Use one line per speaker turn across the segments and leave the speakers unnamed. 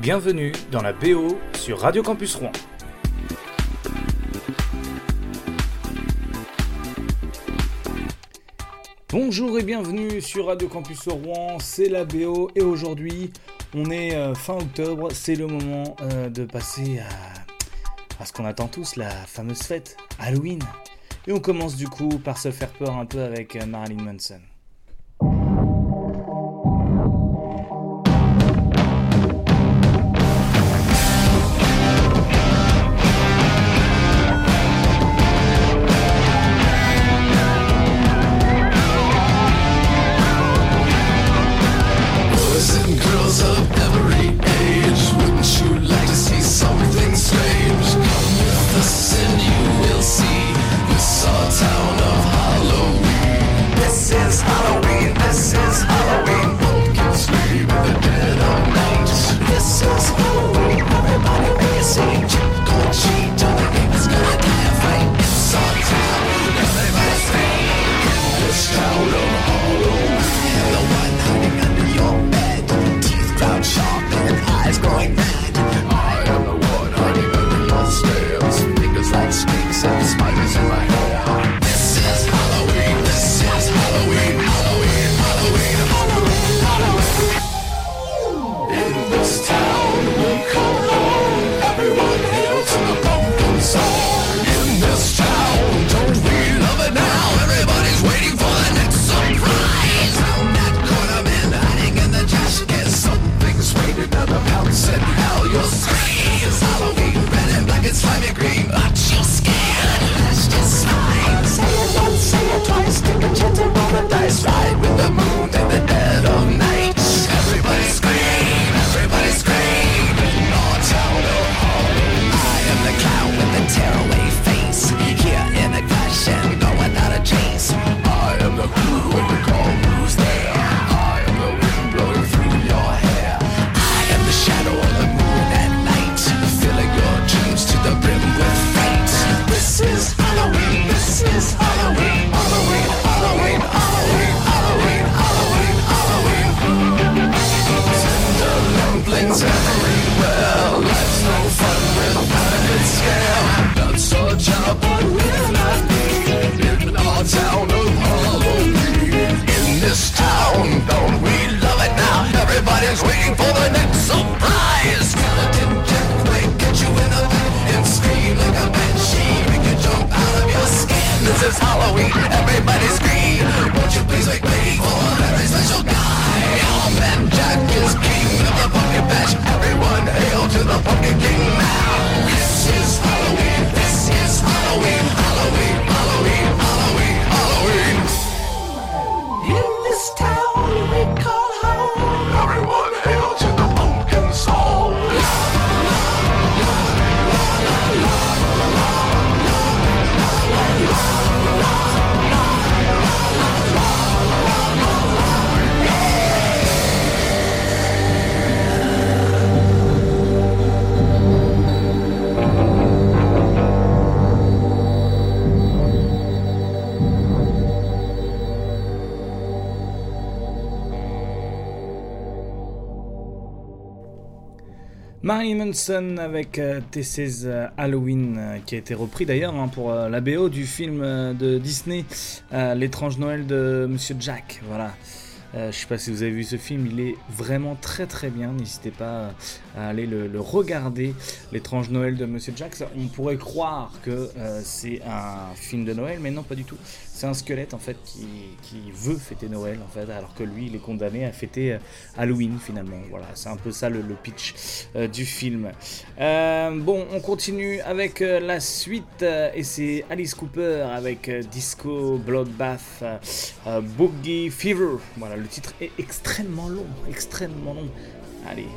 Bienvenue dans la BO sur Radio Campus Rouen. Bonjour et bienvenue sur Radio Campus Rouen, c'est la BO et aujourd'hui on est euh, fin octobre, c'est le moment euh, de passer à, ce qu'on attend tous, la fameuse fête, Halloween. Et on commence du coup par se faire peur un peu avec euh, Marilyn Manson. Marilyn Manson avec euh, TC's euh, Halloween euh, qui a été repris d'ailleurs hein, pour euh, la BO du film de Disney L'étrange Noël de Monsieur Jack. Voilà. Euh, je sais pas si vous avez vu ce film, il est vraiment très très bien. N'hésitez pas euh, à aller le, regarder. L'étrange Noël de Monsieur Jax. On pourrait croire que euh, c'est un film de Noël, mais non, pas du tout. C'est un squelette en fait qui, veut fêter Noël alors que lui, il est condamné à fêter euh, Halloween finalement. Voilà, c'est un peu ça le, pitch du film. bon, on continue avec la suite et c'est Alice Cooper avec Disco Bloodbath, Boogie Fever le titre est extrêmement long, extrêmement long. Allez,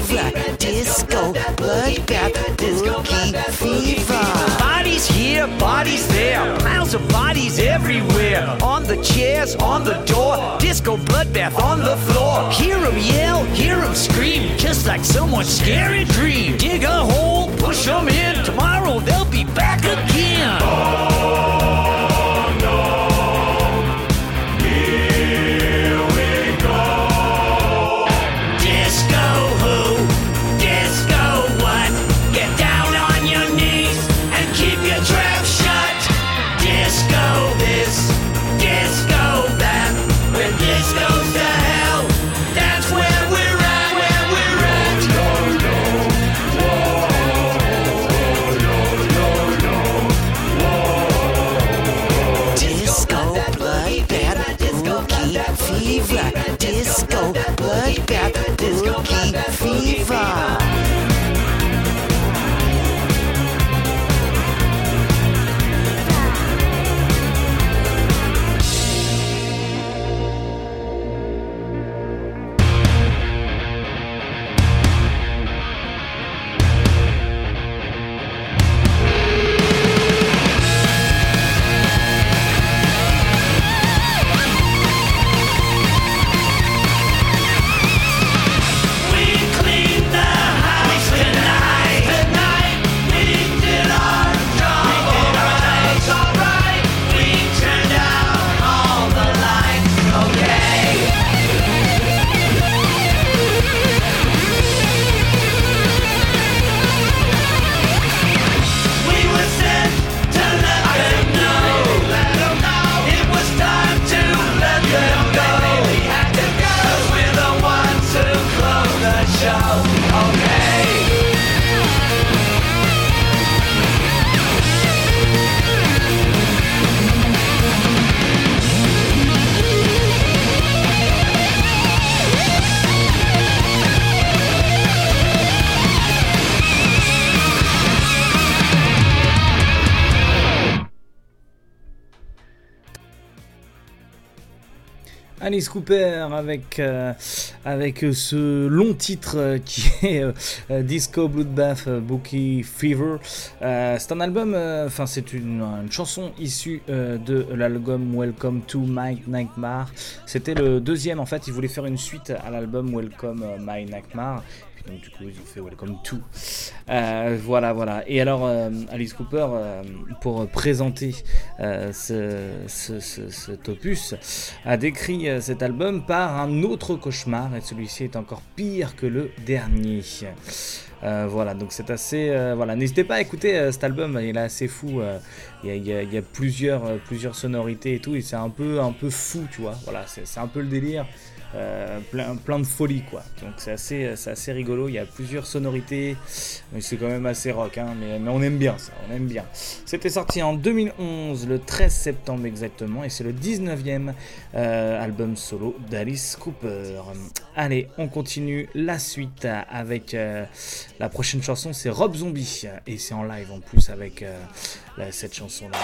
fever, disco, bloodbath, boogie fever. Bodies here, bodies there, piles of
bodies everywhere. On the chairs, on the door, disco bloodbath on the floor. Hear 'em yell, hear 'em scream, just like someone's scary dream. Dig a hole, push 'em in, tomorrow they'll be back again.
Alice Cooper avec, euh, avec euh, ce long titre euh, qui est euh, Disco Bloodbath Bookie Fever. C'est un album, enfin c'est une, chanson issue de l'album Welcome to My Nightmare. C'était le deuxième en fait, ils voulaient faire une suite à l'album Welcome My Nightmare. Donc du coup ils ont fait Welcome to. Voilà, voilà. Et alors Alice Cooper, pour présenter ce, ce- ce- cet opus, a décrit cet album par un autre cauchemar celui-ci est encore pire que le dernier. Euh, voilà, donc c'est assez. euh, voilà, n'hésitez pas à écouter euh, cet album, il est assez fou. Il y, a, plusieurs, plusieurs sonorités et tout, et c'est un peu, un peu fou, tu vois. Voilà, c'est un peu le délire. Euh, plein, plein de folie quoi. Donc c'est assez, assez rigolo. Il y a plusieurs sonorités, mais c'est quand même assez rock. Hein, mais, on aime bien ça, on aime bien. C'était sorti en 2011, le 13 septembre exactement, et c'est le 19e euh, album solo d'Alice Cooper. Allez, on continue la suite avec euh, la prochaine chanson, c'est Rob Zombie, et c'est en live en plus avec cette chanson là.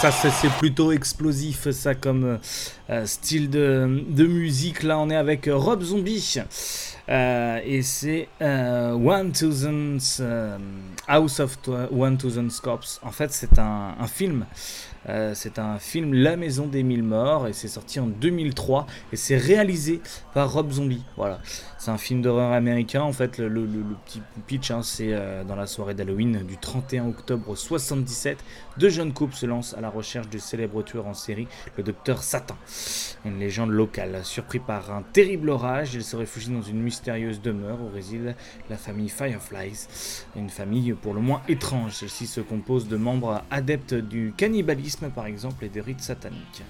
Ça c'est plutôt explosif, ça comme euh, style de, musique. Là, on est avec Rob Zombie. Euh, et c'est euh, 1000 euh, House of 1000 Corpse. En fait, c'est un, film. C'est un film La Maison des Mille Morts et c'est sorti en 2003 et c'est réalisé par Rob Zombie. Voilà, c'est un film d'horreur américain. En fait, le, petit pitch, hein, c'est dans la soirée d'Halloween du 31 octobre 77, deux jeunes couples se lancent à la recherche du célèbre tueur en série, le docteur Satan, une légende locale. Surpris par un terrible orage, ils se réfugient dans une mystérieuse demeure où réside la famille Fireflies, une famille pour le moins étrange. Celle-ci se compose de membres adeptes du cannibalisme, par exemple, et des rites sataniques.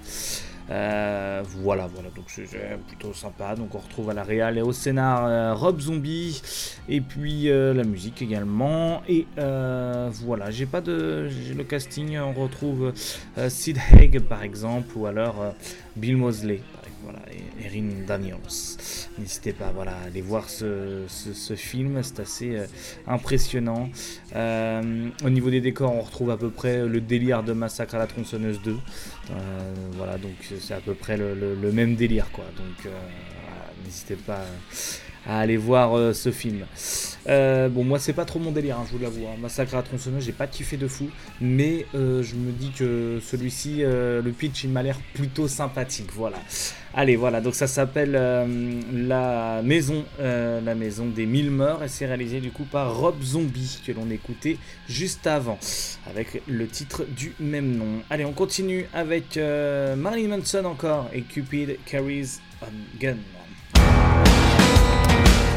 Euh, voilà, voilà, donc c'est plutôt sympa. Donc on retrouve à la réal et au scénar euh, Rob Zombie, et puis euh, la musique également. Et euh, voilà, j'ai pas de, le casting. On retrouve Sid Haig par exemple, ou alors Bill Mosley, voilà, Erin Daniels. N'hésitez pas, voilà, à aller voir ce, film, c'est assez euh, impressionnant. Euh, au niveau des décors, on retrouve à peu près le délire de Massacre à la tronçonneuse 2. Euh, voilà, donc c'est à peu près le, le- même délire, quoi. Donc n'hésitez pas à aller voir euh, ce film. Euh, bon, moi c'est pas trop mon délire, hein, je vous l'avoue. hein. Massacre à tronçonneuse, j'ai pas kiffé de fou, mais euh, je me dis que celui-ci, le pitch, il m'a l'air plutôt sympathique. Voilà. Allez, voilà, donc ça s'appelle la maison, la maison des mille morts, et c'est réalisé du coup par Rob Zombie que l'on écoutait juste avant, avec le titre du même nom. Allez, on continue avec Marilyn Manson encore et Cupid Carries a Gun.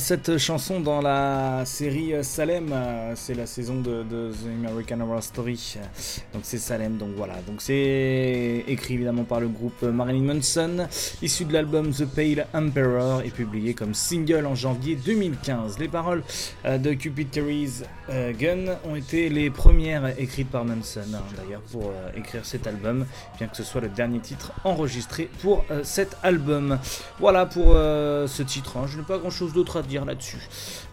cette chanson dans la série Salem, euh, c'est la saison de, The American Horror Story, donc c'est Salem, donc voilà, donc c'est écrit évidemment par le groupe Marilyn Manson, issu de l'album The Pale Emperor et publié comme single en janvier 2015. Les paroles euh, de Cupid euh, Gun ont été les premières écrites par Manson, hein, d'ailleurs, pour écrire cet album, bien que ce soit le dernier titre enregistré pour cet album. Voilà pour ce titre, hein. je n'ai pas grand chose d'autre à dire là-dessus.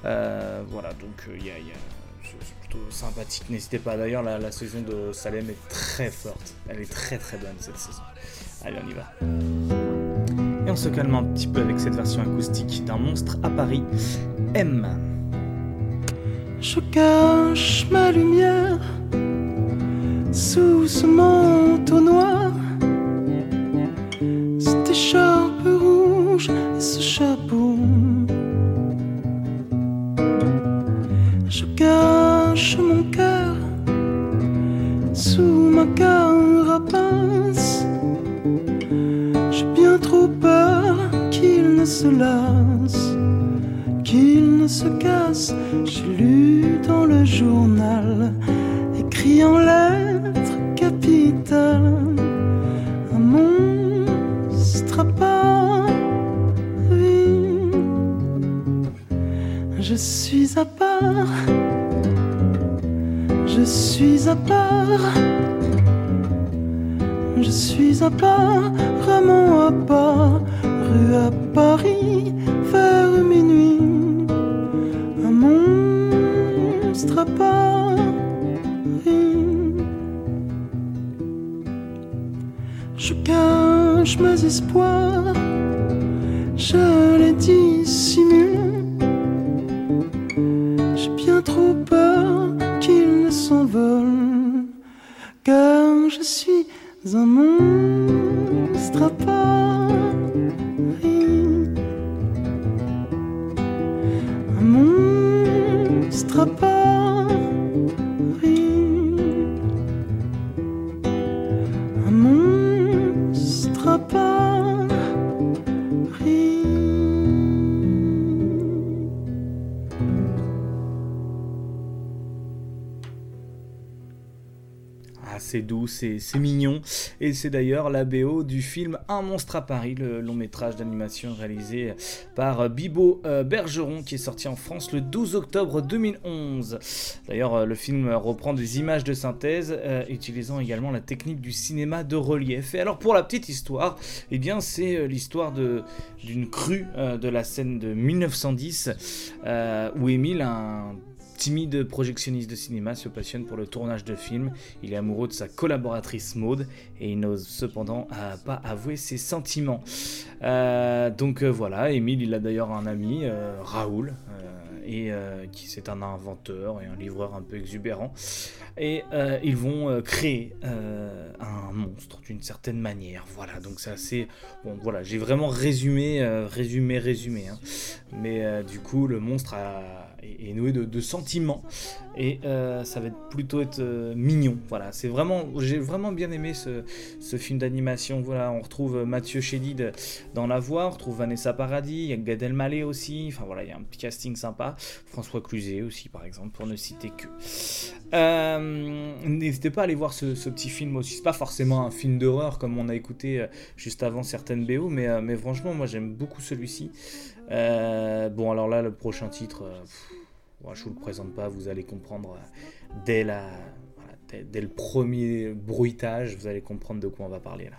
Euh, voilà, donc euh, il il y a- plutôt sympathique. N'hésitez pas, d'ailleurs, la, la saison de Salem est très forte, elle est très très bonne cette saison. Allez, on y va. Et on se calme un petit peu avec cette version acoustique d'un monstre à Paris, M.
Je cache ma lumière sous ce manteau noir, cette écharpe rouge et ce chapeau. Cache mon cœur sous ma carapace. J'ai bien trop peur qu'il ne se lasse qu'il ne se casse. J'ai lu dans le journal, écrit en lettres capitales, un monstre à Paris. Je suis à part, je suis à part. Je suis à part, vraiment à part, rue à Paris, vers minuit. Un monstre à Paris. Je cache mes espoirs, je les dissimule. Suis
c'est mignon. Et c'est d'ailleurs la BO du film Un monstre à Paris, le long métrage d'animation réalisé par Bibo euh, Bergeron, qui est sorti en France le 12 octobre 2011. D'ailleurs, euh, le film reprend des images de synthèse, euh, utilisant également la technique du cinéma de relief. Et alors, pour la petite histoire, eh bien, c'est l'histoire d'une crue de la scène de 1910, euh, où Émile, un timide projectionniste de cinéma, se passionne pour le tournage de films. Il est amoureux de sa collaboratrice Maude et il n'ose cependant euh, pas avouer ses sentiments. Euh, donc euh, voilà, Émile, il a d'ailleurs un ami, Raoul, et qui c'est un inventeur et un livreur un peu exubérant. Et ils vont créer un monstre d'une certaine manière. Voilà, donc c'est assez. Bon, voilà, j'ai vraiment résumé, résumé, résumé. hein. Mais du coup, le monstre a- est noué de, sentiments et euh, ça va être plutôt être euh, mignon. Voilà, c'est vraiment. J'ai vraiment bien aimé ce, film d'animation. Voilà, on retrouve Mathieu Chédid dans la voix, on retrouve Vanessa Paradis, il y a Gad Elmaleh aussi. Enfin voilà, il y a un petit casting sympa. François Cluzet aussi, par exemple, pour ne citer que. Euh, N'hésitez pas à aller voir ce, petit film aussi. C'est pas forcément un film d'horreur comme on a écouté euh, juste avant certaines BO, mais, euh, mais franchement, moi j'aime beaucoup celui-ci. Euh, bon, alors là, le prochain titre, euh, pff, je vous le présente pas, vous allez comprendre euh, dès, la, dès, le premier bruitage, vous allez comprendre de quoi on va parler là.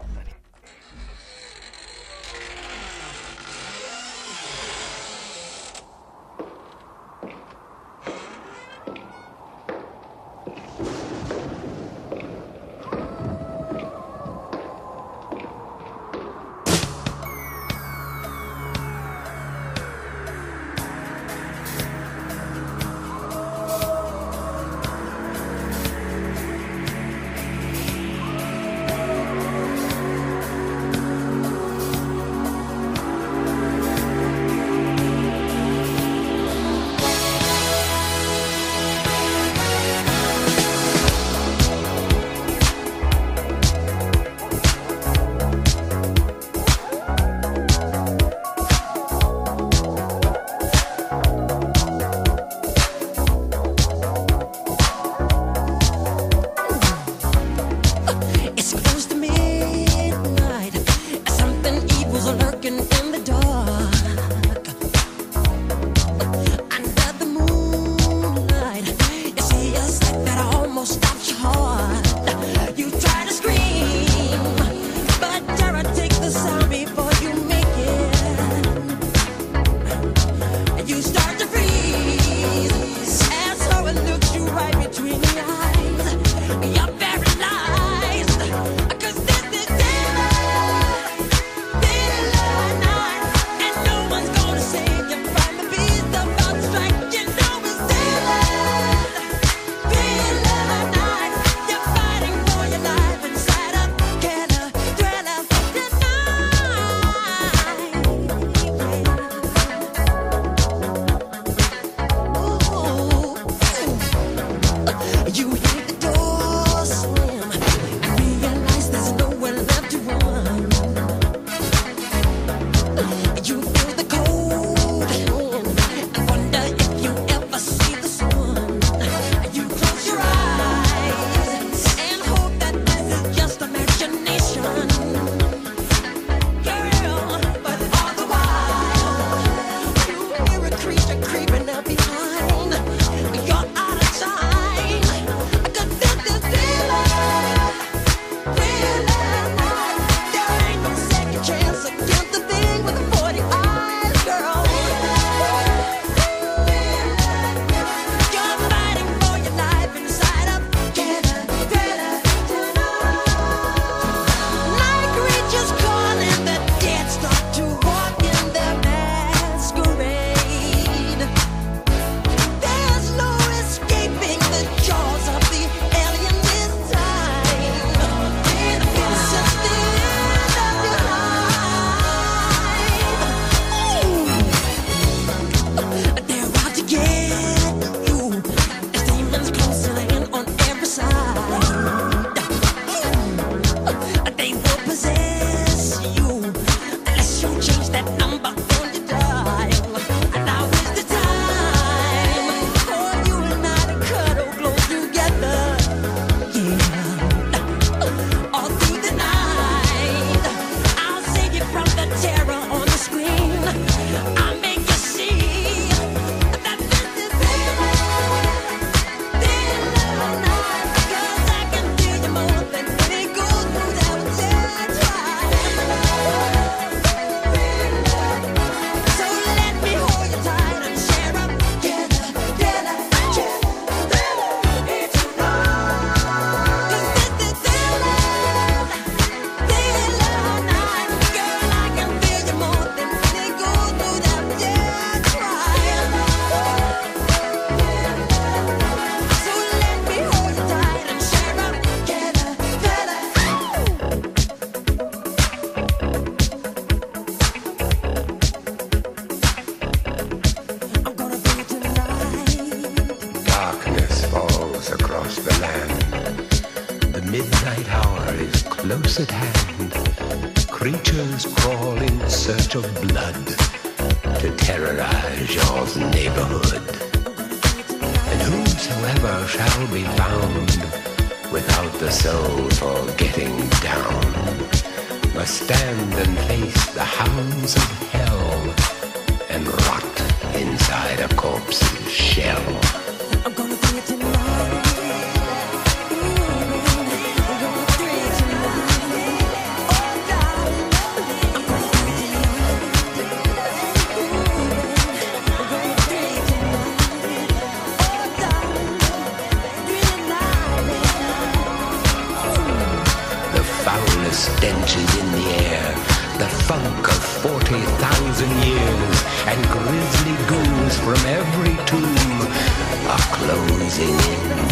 In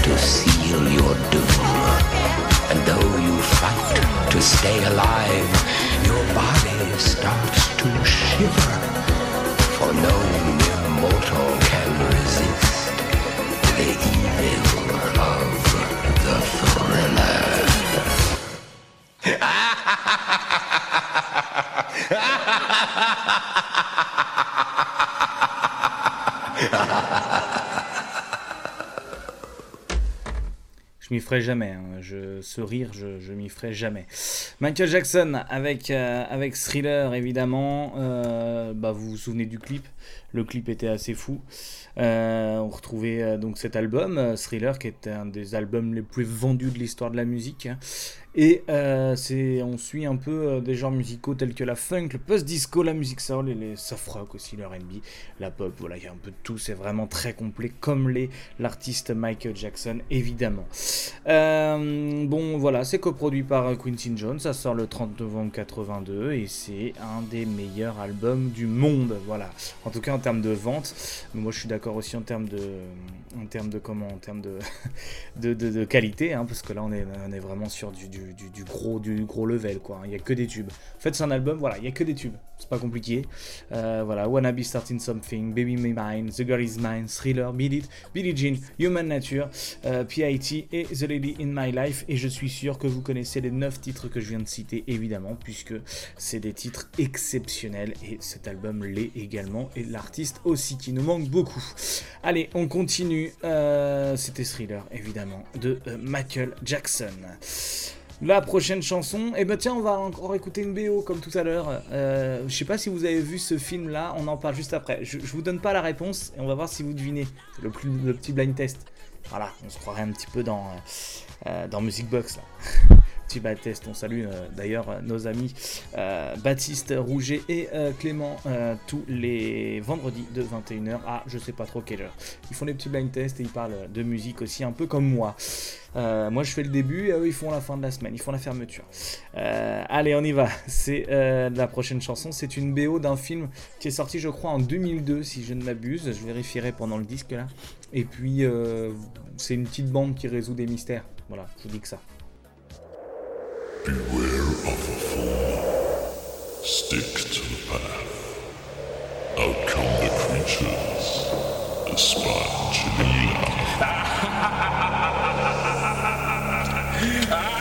to seal your doom. And though you fight to stay alive, your body starts to shiver, for no mere mortal can resist the evil of the thriller.
Je m'y ferai jamais. hein. Je, ce rire, je, m'y ferai jamais. Michael Jackson avec, euh, Thriller, évidemment. Euh, bah, vous vous souvenez du clip? Le clip était assez fou. Euh, on retrouvait donc cet album, Thriller, qui est un des albums les plus vendus de l'histoire de la musique. Et euh, on suit un peu euh, des genres musicaux tels que la funk, le post-disco, la musique soul et les soft rock aussi, le R&B, la pop. Voilà, il y a un peu de tout. C'est vraiment très complet, comme les l'artiste Michael Jackson, évidemment. Euh, bon, voilà, c'est coproduit par Quincy Jones. Ça sort le 30 novembre 82 et c'est un des meilleurs albums du monde. Voilà, en tout cas en termes de vente. Mais moi, je suis d'accord aussi en termes de, en termes de comment, en termes de, de, de, de qualité, hein, parce que là, on est, on est vraiment sur du, du, du, gros, du gros level, quoi. Il y a que des tubes. En fait, c'est un album, voilà, il y a que des tubes. C'est pas compliqué. Euh, voilà, Wanna Be Starting Something, Baby Me Mine, The Girl Is Mine, Thriller, Beat It, Billie Jean, Human Nature, euh, PIT et The Lady in My Life. Et je suis sûr que vous connaissez les 9 titres que je viens de citer, évidemment, puisque c'est des titres exceptionnels et cet album l'est également. Et l'artiste aussi, qui nous manque beaucoup. Allez, on continue. Euh, C'était Thriller, évidemment, de Michael Jackson. La prochaine chanson, et eh ben tiens, on va encore écouter une BO comme tout à l'heure. Euh, je sais pas si vous avez vu ce film là, on en parle juste après. Je, vous donne pas la réponse et on va voir si vous devinez. C'est le, plus- petit blind test. Voilà, on se croirait un petit peu dans, euh, euh, dans Music Box là. petit test, on salue euh, d'ailleurs euh, nos amis euh, Baptiste Rouget et Clément tous les vendredis de 21h à je sais pas trop quelle heure. Ils font des petits blind tests et ils parlent de musique aussi un peu comme moi. Moi je fais le début et eux ils font la fin de la semaine, ils font la fermeture. Allez on y va, c'est la prochaine chanson, c'est une BO d'un film qui est sorti je crois en 2002 si je ne m'abuse, je vérifierai pendant le disque là. Et puis c'est une petite bande qui résout des mystères, voilà, je vous dis que ça.
Stick to the path. Out come the creatures. The Spongelina.
There's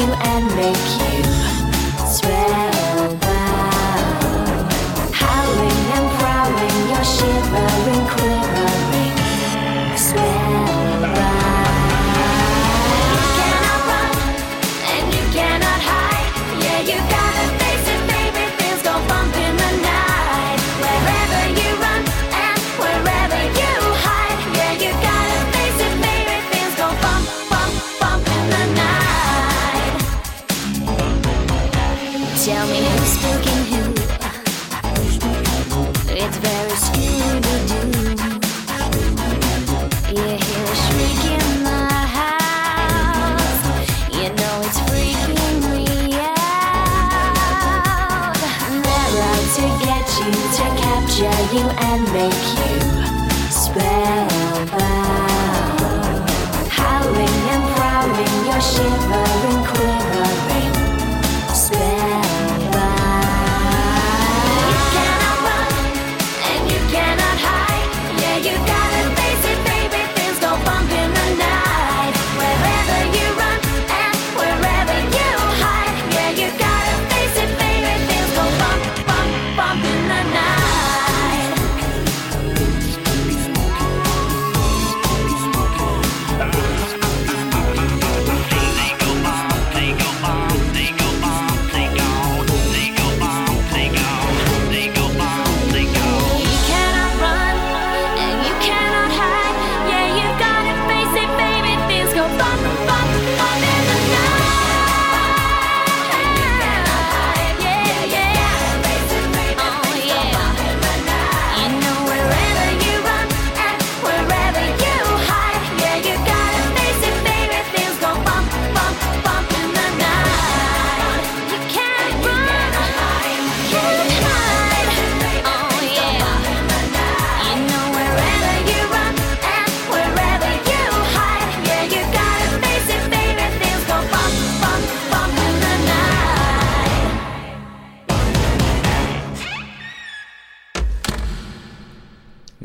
you and make you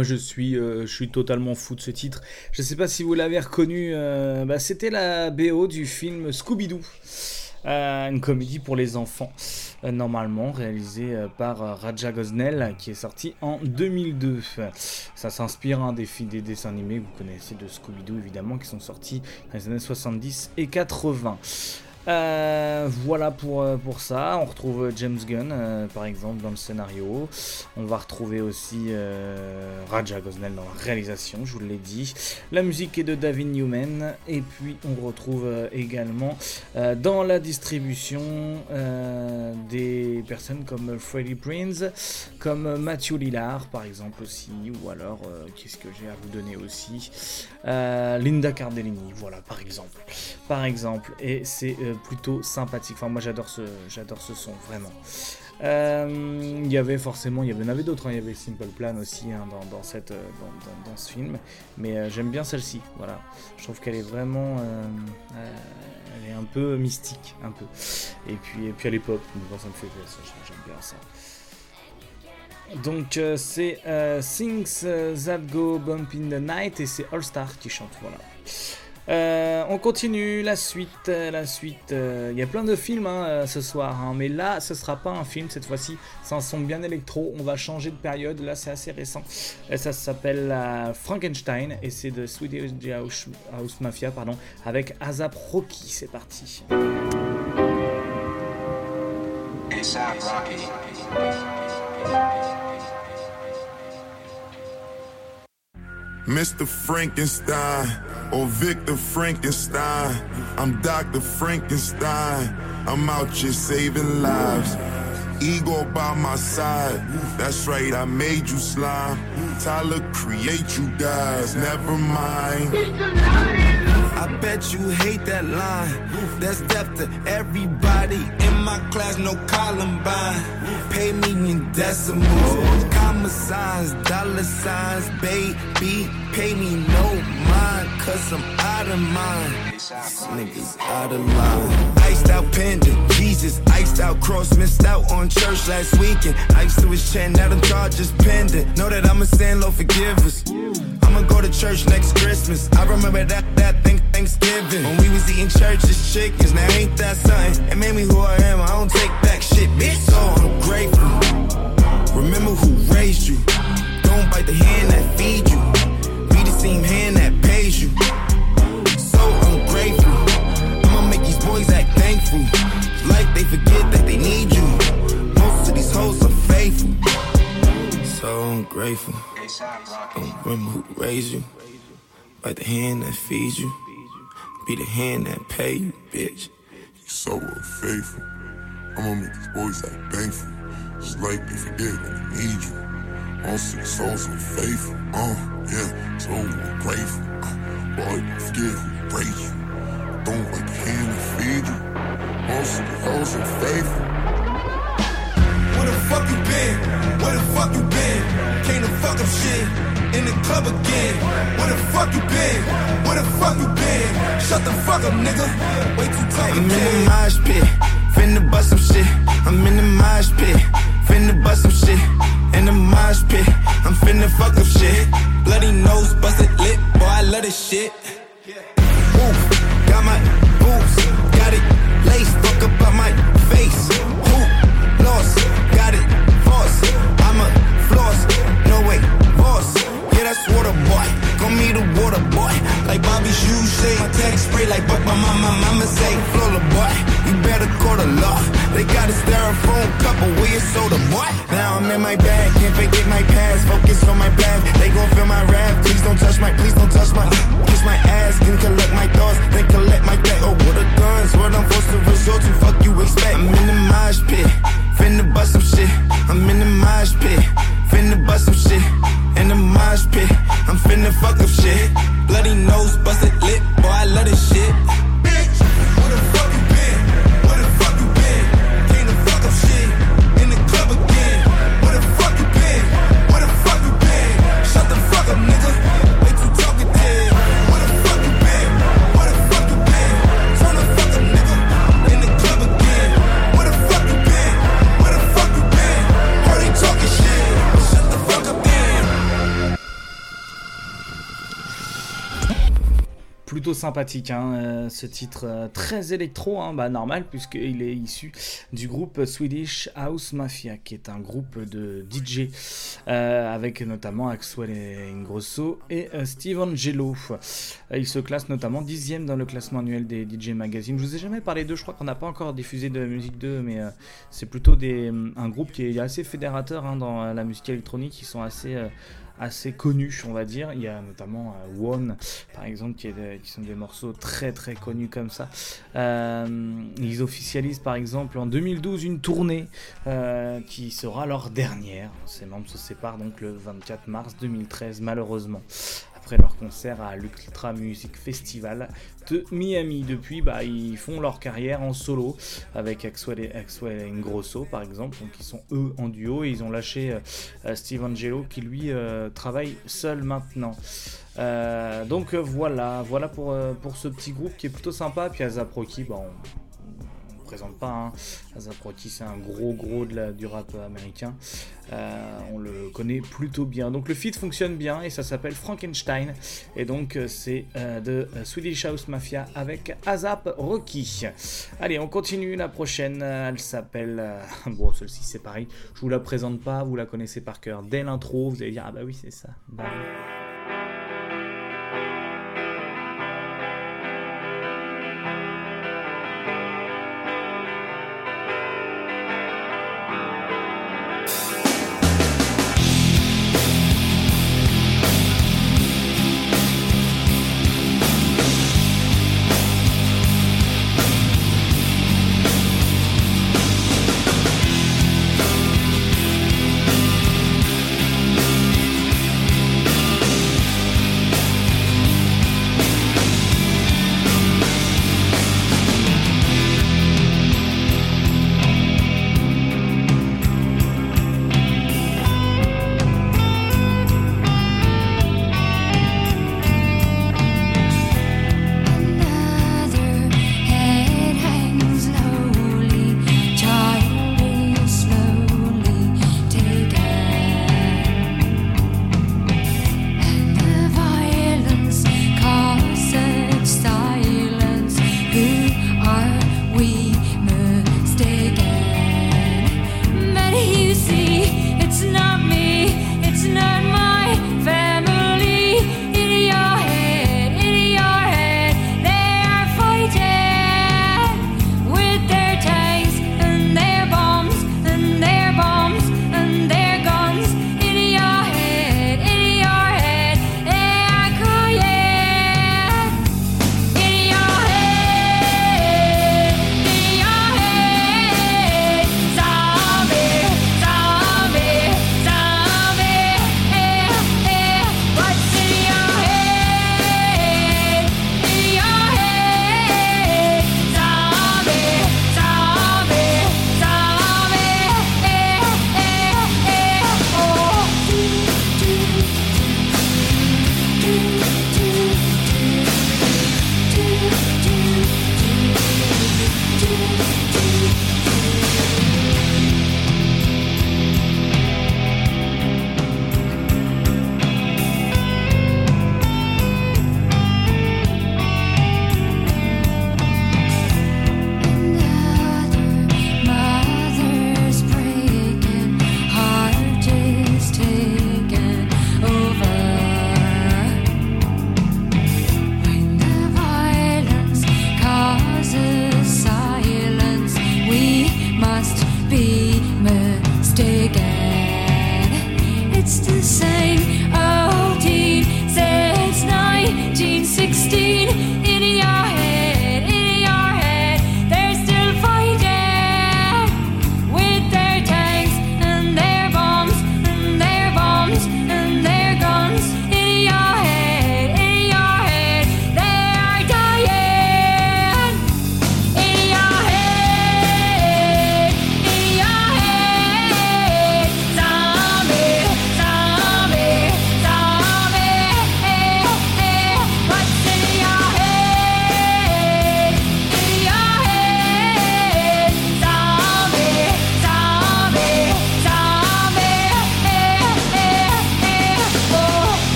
Moi je suis, euh, je suis totalement fou de ce titre. Je sais pas si vous l'avez reconnu, euh, bah, c'était la BO du film Scooby-Doo. Euh, une comédie pour les enfants, normalement réalisée par Raja Gosnell, qui est sorti en 2002. Ça s'inspire hein, des, des dessins animés que vous connaissez de Scooby-Doo, évidemment, qui sont sortis dans les années 70 et 80. Euh, voilà pour, euh, pour ça. On retrouve euh, James Gunn, par exemple, dans le scénario. On va retrouver aussi Raja Gosnell dans la réalisation, je vous l'ai dit. La musique est de David Newman. Et puis, on retrouve également dans la distribution des personnes comme Freddie Prinze, comme Matthew Lillard, par exemple, aussi. Ou alors, qu'est-ce que j'ai à vous donner aussi? Linda Cardellini, voilà, par exemple. Par exemple. Et c'est plutôt sympathique. Enfin, moi, j'adore ce, j'adore ce son, vraiment. Euh, Il y avait forcément, il y en avait d'autres, hein. il y avait Simple Plan aussi hein, dans, dans cette, euh, dans, ce film, mais euh, j'aime bien celle-ci, voilà. Je trouve qu'elle est vraiment, elle est un peu mystique, un peu. Et puis, et puis elle est pop, ça me fait ça, j'aime bien ça. Donc c'est Things That Go Bump in the Night et c'est All Star qui chante, voilà. Euh, on continue la suite, euh, la suite. euh, Il y a plein de films hein, euh, ce soir, hein, mais là, ce sera pas un film cette fois-ci. C'est un son bien électro. On va changer de période. Là, c'est assez récent. Ça s'appelle euh, Frankenstein et c'est de Swedish House, Mafia, pardon, avec Azap Rocky. C'est parti.
Mr. Frankenstein or Victor Frankenstein. I'm Dr. Frankenstein. I'm out here saving lives. Ego by my side. That's right, I made you slime. Tyler create you guys. Never mind.
I bet you hate that line. That's death to everybody in my class, no Columbine. Pay me in decimals, comma signs, dollar signs, baby. Pay me no mind, cause I'm out of mind. These Niggas out of line. Iced out pendant, Jesus, iced out cross, missed out on church last weekend. Iced to his chin, now them charges pending. Know that I'm a sin, Lord forgive us. I'ma go to church next Christmas. I remember that that thing Thanksgiving when we was eating church's chickens. Now ain't that something? It made me who I am. I don't take back shit, bitch. So ungrateful. Remember who. Don't the hand that feed you. Be the same hand that pays you. So ungrateful. I'ma make these boys act thankful. Like they forget that they need you. Most of these hoes are faithful. So ungrateful. Don't remember who raised you. Bite the hand that feeds you. Be the hand that pay you, bitch.
So unfaithful.
I'ma make these boys act thankful. Just like they forget when we need you. All six souls so faithful. Uh, yeah, so grateful. Uh, boy, forget who praise you. Don't like a hand to feed you. All six souls so faithful.
Where the fuck you been? Where the fuck you been? Came to fuck up shit in the club again. Where the fuck you been? Where the fuck you been? Shut the fuck up, nigga. Way too tight.
I'm in the mosh
sympathique hein, euh, ce titre euh, très électro, hein, bah normal puisqu'il est issu du groupe Swedish House Mafia qui est un groupe de DJ euh, avec notamment Axwell Ingrosso et euh, Steve Angelo. Il se classe notamment dixième dans le classement annuel des DJ Magazine. Je vous ai jamais parlé d'eux, je crois qu'on n'a pas encore diffusé de musique d'eux, mais c'est plutôt un groupe qui est assez fédérateur hein, dans la musique électronique, ils sont assez... assez connus, on va dire. Il y a notamment euh, One, par exemple, qui, est qui sont des morceaux très très connus comme ça. Euh, ils officialisent par exemple en 2012 une tournée euh, qui sera leur dernière. Ces membres se séparent donc le 24 mars 2013, malheureusement. Leur concert à l'Ultra Music Festival de Miami. Depuis, bah, ils font leur carrière en solo avec Axwell et, Axwell par exemple. Donc ils sont eux en duo et ils ont lâché euh, euh, Steve Angelo qui lui euh, travaille seul maintenant. Donc voilà, voilà pour, pour ce petit groupe qui est plutôt sympa. Puis Azap Rocky, bah, présente pas. Hein. Azap Rocky, c'est un gros gros de la, du rap américain. Euh, on le connaît plutôt bien. Donc le feat fonctionne bien et ça s'appelle Frankenstein. Et donc euh, c'est euh, de Swedish House Mafia avec Azap Rocky. Allez, on continue. La prochaine, elle s'appelle. bon, celle-ci c'est pareil. Je vous la présente pas, vous la connaissez par cœur. Dès l'intro, vous allez dire Ah bah oui, c'est ça. Bah it's the same.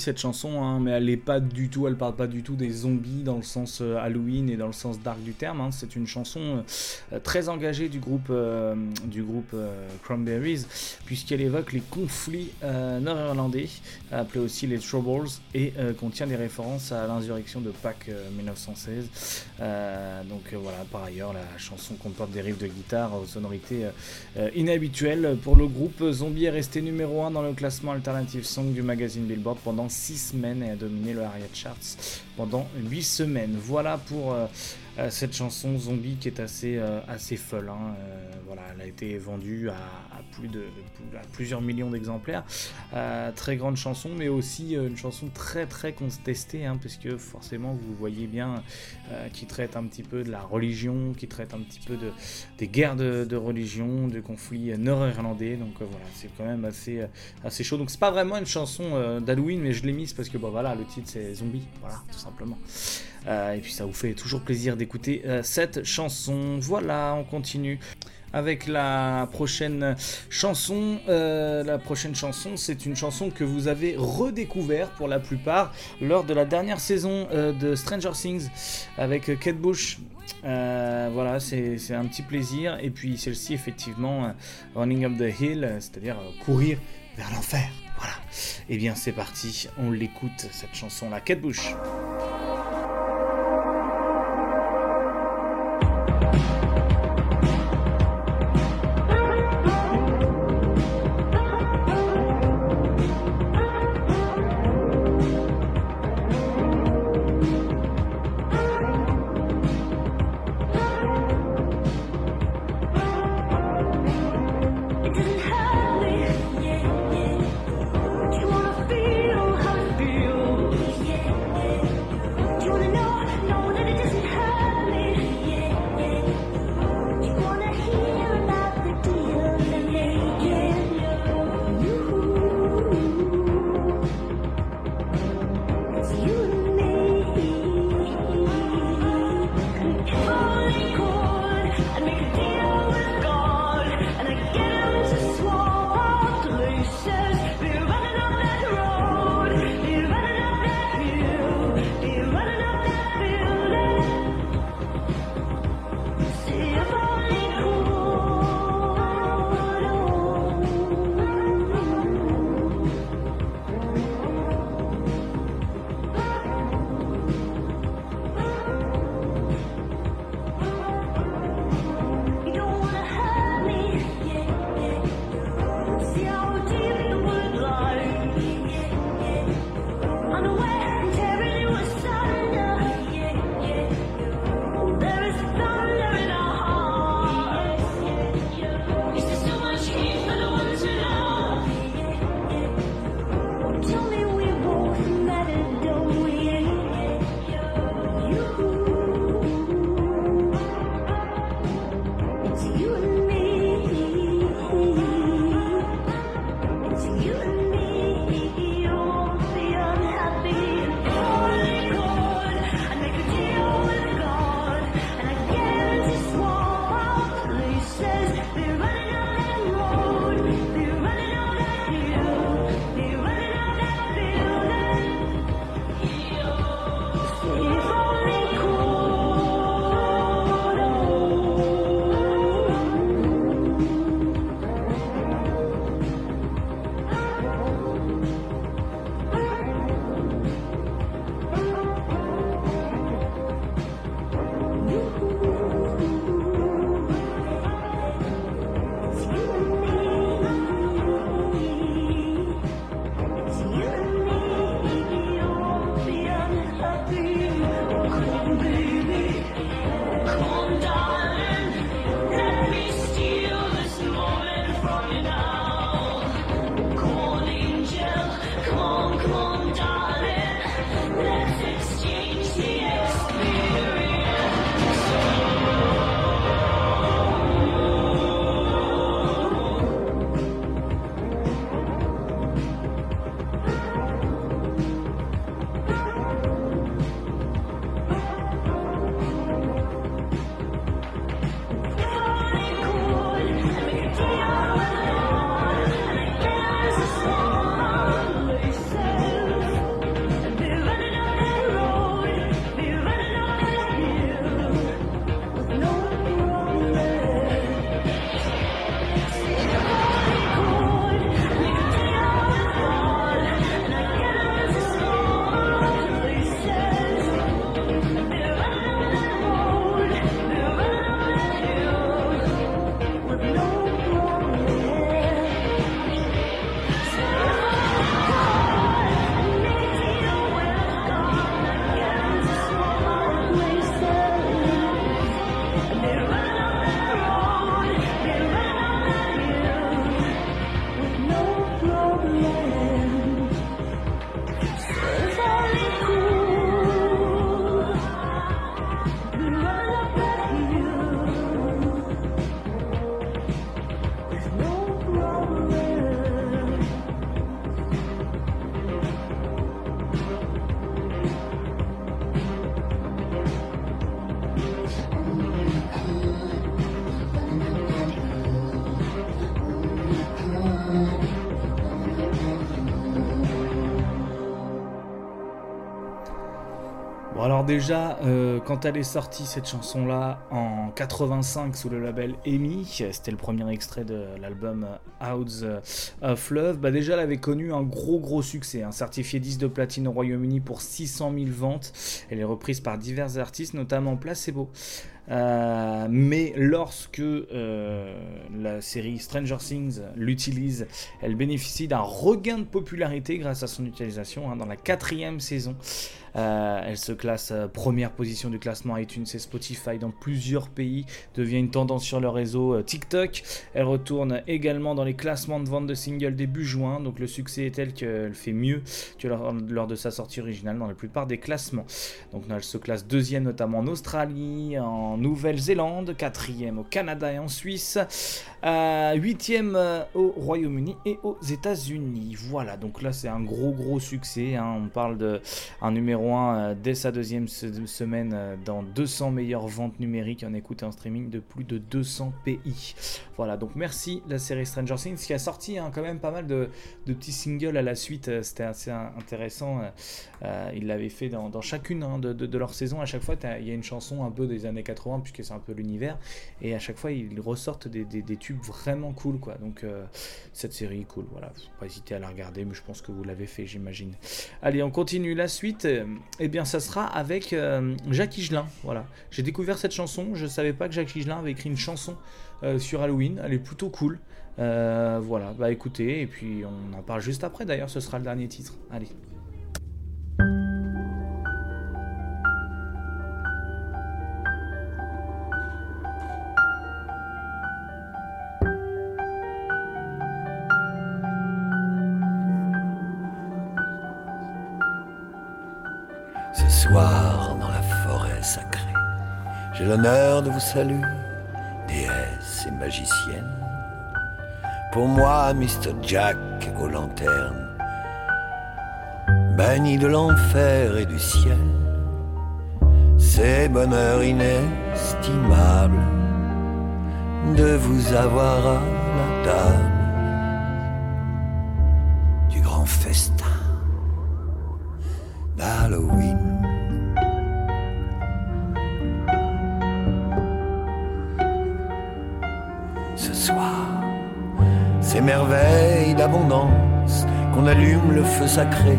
Cette chanson, hein, mais elle est pas du tout, elle parle pas du tout des zombies dans le sens euh, Halloween et dans le sens dark du terme. hein. C'est une chanson euh, très engagée du groupe, euh, du groupe Cranberries, puisqu'elle évoque les conflits nord-irlandais, appelés aussi les Troubles, et contient des références à l'insurrection de Pâques euh, 1916. Euh, donc euh, voilà, par ailleurs, la chanson comporte des riffs de guitare aux sonorités euh, inhabituelles. Pour le groupe, Zombie est resté numéro 1 dans le classement Alternative Song du magazine Billboard pendant 6 semaines et a dominé le Harriet Charts pendant 8 semaines. Voilà pour cette chanson Zombie qui est assez, euh, assez folle. hein. Euh, voilà, elle a été vendue à, plus de, plusieurs millions d'exemplaires. Euh, très grande chanson, mais aussi euh, une chanson très très contestée, hein, puisque forcément vous voyez bien euh, qui traite un petit peu de la religion, qui traite un petit peu de, des guerres de, religion, de conflits euh, nord-irlandais. Donc euh, voilà, c'est quand même assez, euh, assez chaud. Donc c'est pas vraiment une chanson euh, d'Halloween, mais je l'ai mise parce que bon, voilà, le titre c'est Zombie, voilà, tout simplement. Euh, et puis ça vous fait toujours plaisir d'écouter euh, cette chanson. Voilà, on continue avec la prochaine chanson. Euh, la prochaine chanson, c'est une chanson que vous avez redécouvert pour la plupart lors de la dernière saison de Stranger Things avec Kate Bush. Euh, voilà, c'est un petit plaisir. Et puis celle-ci, effectivement, Running Up the Hill, c'est-à-dire courir vers l'enfer. Voilà. Et bien c'est parti, on l'écoute, cette chanson-là. Kate Bush. Déjà, euh, quand elle est sortie cette chanson-là en 85 sous le label EMI, c'était le premier extrait de l'album House of Love, bah déjà elle avait connu un gros gros succès, un certifié 10 de platine au Royaume-Uni pour 600 000 ventes. Elle est reprise par divers artistes, notamment Placebo. Euh, mais lorsque euh, la série Stranger Things l'utilise, elle bénéficie d'un regain de popularité grâce à son utilisation hein, dans la quatrième saison. Euh, elle se classe euh, première position du classement iTunes et Spotify dans plusieurs pays, devient une tendance sur le réseau euh, TikTok. Elle retourne également dans les classements de vente de singles début juin, donc le succès est tel qu'elle fait mieux que lors, de sa sortie originale dans la plupart des classements. Donc elle se classe deuxième notamment en Australie, en Nouvelle-Zélande, quatrième au Canada et en Suisse, huitième au Royaume-Uni et aux États-Unis. Voilà, donc là c'est un gros gros succès. hein. On parle de un numéro 1 dès sa deuxième se- semaine euh, dans 200 meilleures ventes numériques en écoute et en streaming de plus de 200 pays. Voilà, donc merci la série Stranger Things qui a sorti hein, quand même pas mal de, de petits singles à la suite. euh, C'était assez euh, intéressant. euh, euh, ils l'avaient fait dans, dans chacune hein, de, de, de leurs saisons. À chaque fois, il y a une chanson un peu des années 80 puisque c'est un peu l'univers. Et à chaque fois, ils ressortent des, des- tubes vraiment cool. quoi. Donc euh, cette série est cool. Voilà, faut pas hésiter à la regarder, mais je pense que vous l'avez fait, j'imagine. Allez, on continue la suite. Euh, Eh bien, ça sera avec euh, Jacques Higelin. Voilà, j'ai découvert cette chanson. Je savais pas que Jacques Higelin avait écrit une chanson euh, sur Halloween. Elle est plutôt cool. Voilà, bah écoutez, et puis on en parle juste après. D'ailleurs, ce sera le dernier titre. Allez.
J'ai l'honneur de vous saluer, déesse et magicienne. Pour moi, Mr. Jack aux lanternes, banni de l'enfer et du ciel, c'est bonheur inestimable de vous avoir à la table du grand festin d'Halloween. Ces merveilles d'abondance qu'on allume le feu sacré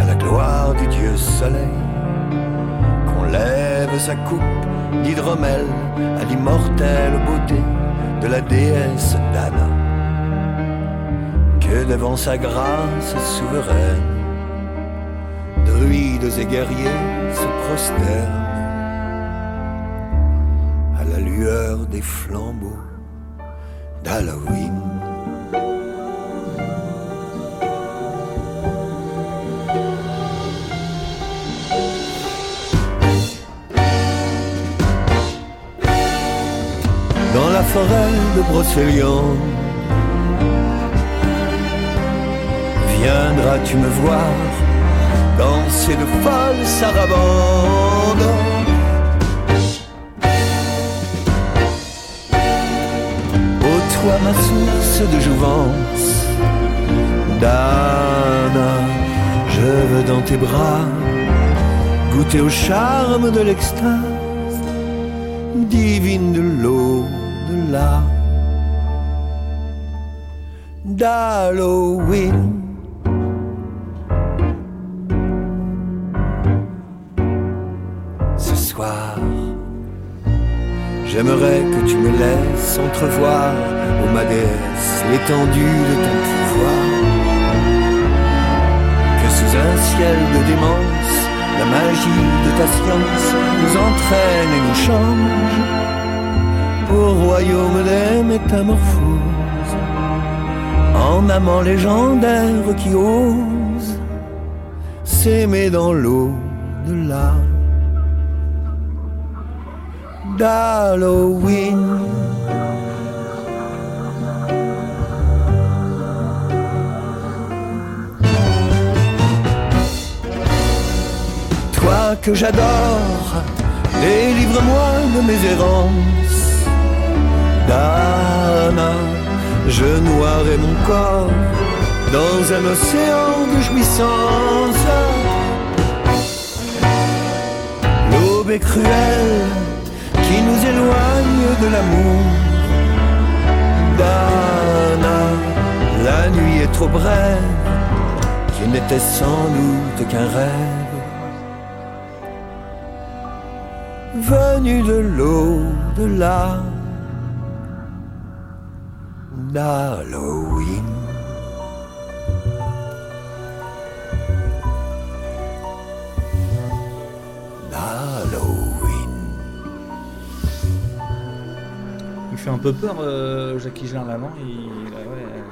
à la gloire du Dieu Soleil, qu'on lève sa coupe d'hydromel à l'immortelle beauté de la déesse Dana, que devant sa grâce souveraine, druides et guerriers se prosternent à la lueur des flambeaux d'Halloween. De Brocéliande, viendras-tu me voir danser de folles sarabandes. Ô toi ma source de jouvence Dana, je veux dans tes bras Goûter au charme de l'extase Divine de l'eau de la d'Halloween Ce soir J'aimerais que tu me laisses entrevoir, ô ma déesse, l'étendue de ton pouvoir. Que sous un ciel de démence, la magie de ta science nous entraîne et nous change au royaume des métamorphoses, en amant légendaire qui ose s'aimer dans l'eau de l'art d'Halloween. Toi que j'adore, délivre-moi de mes errances. Dana, je noierai mon corps dans un océan de jouissance. et cruelle qui nous éloigne de l'amour. Dana, la nuit est trop brève, qui n'était sans doute qu'un rêve. Venu de l'au-delà d'Halloween. Halloween.
Il fait un peu peur, euh, Jackie Gelin. Il,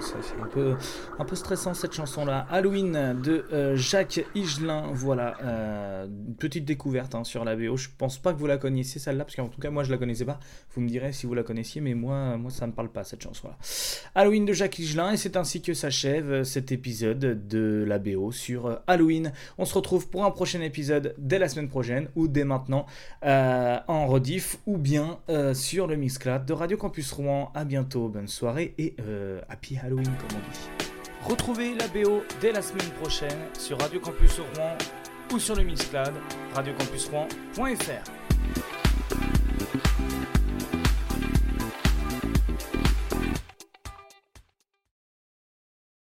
fait un peu, un peu stressant cette chanson-là. Halloween de euh, Jacques Higelin. Voilà, euh, une petite découverte hein, sur la BO. Je pense pas que vous la connaissiez celle-là, parce qu'en tout cas moi je la connaissais pas. Vous me direz si vous la connaissiez, mais moi, moi ça me parle pas cette chanson-là. Halloween de Jacques Higelin, et c'est ainsi que s'achève euh, cet épisode de la BO sur Halloween. On se retrouve pour un prochain épisode dès la semaine prochaine ou dès maintenant en rediff ou bien sur le Mixcloud de Radio Campus Rouen. À bientôt, bonne soirée et happy comme. Retrouvez la BO dès la semaine prochaine sur Radio Campus Rouen ou sur le Mixcloud radiocampusrouen.fr.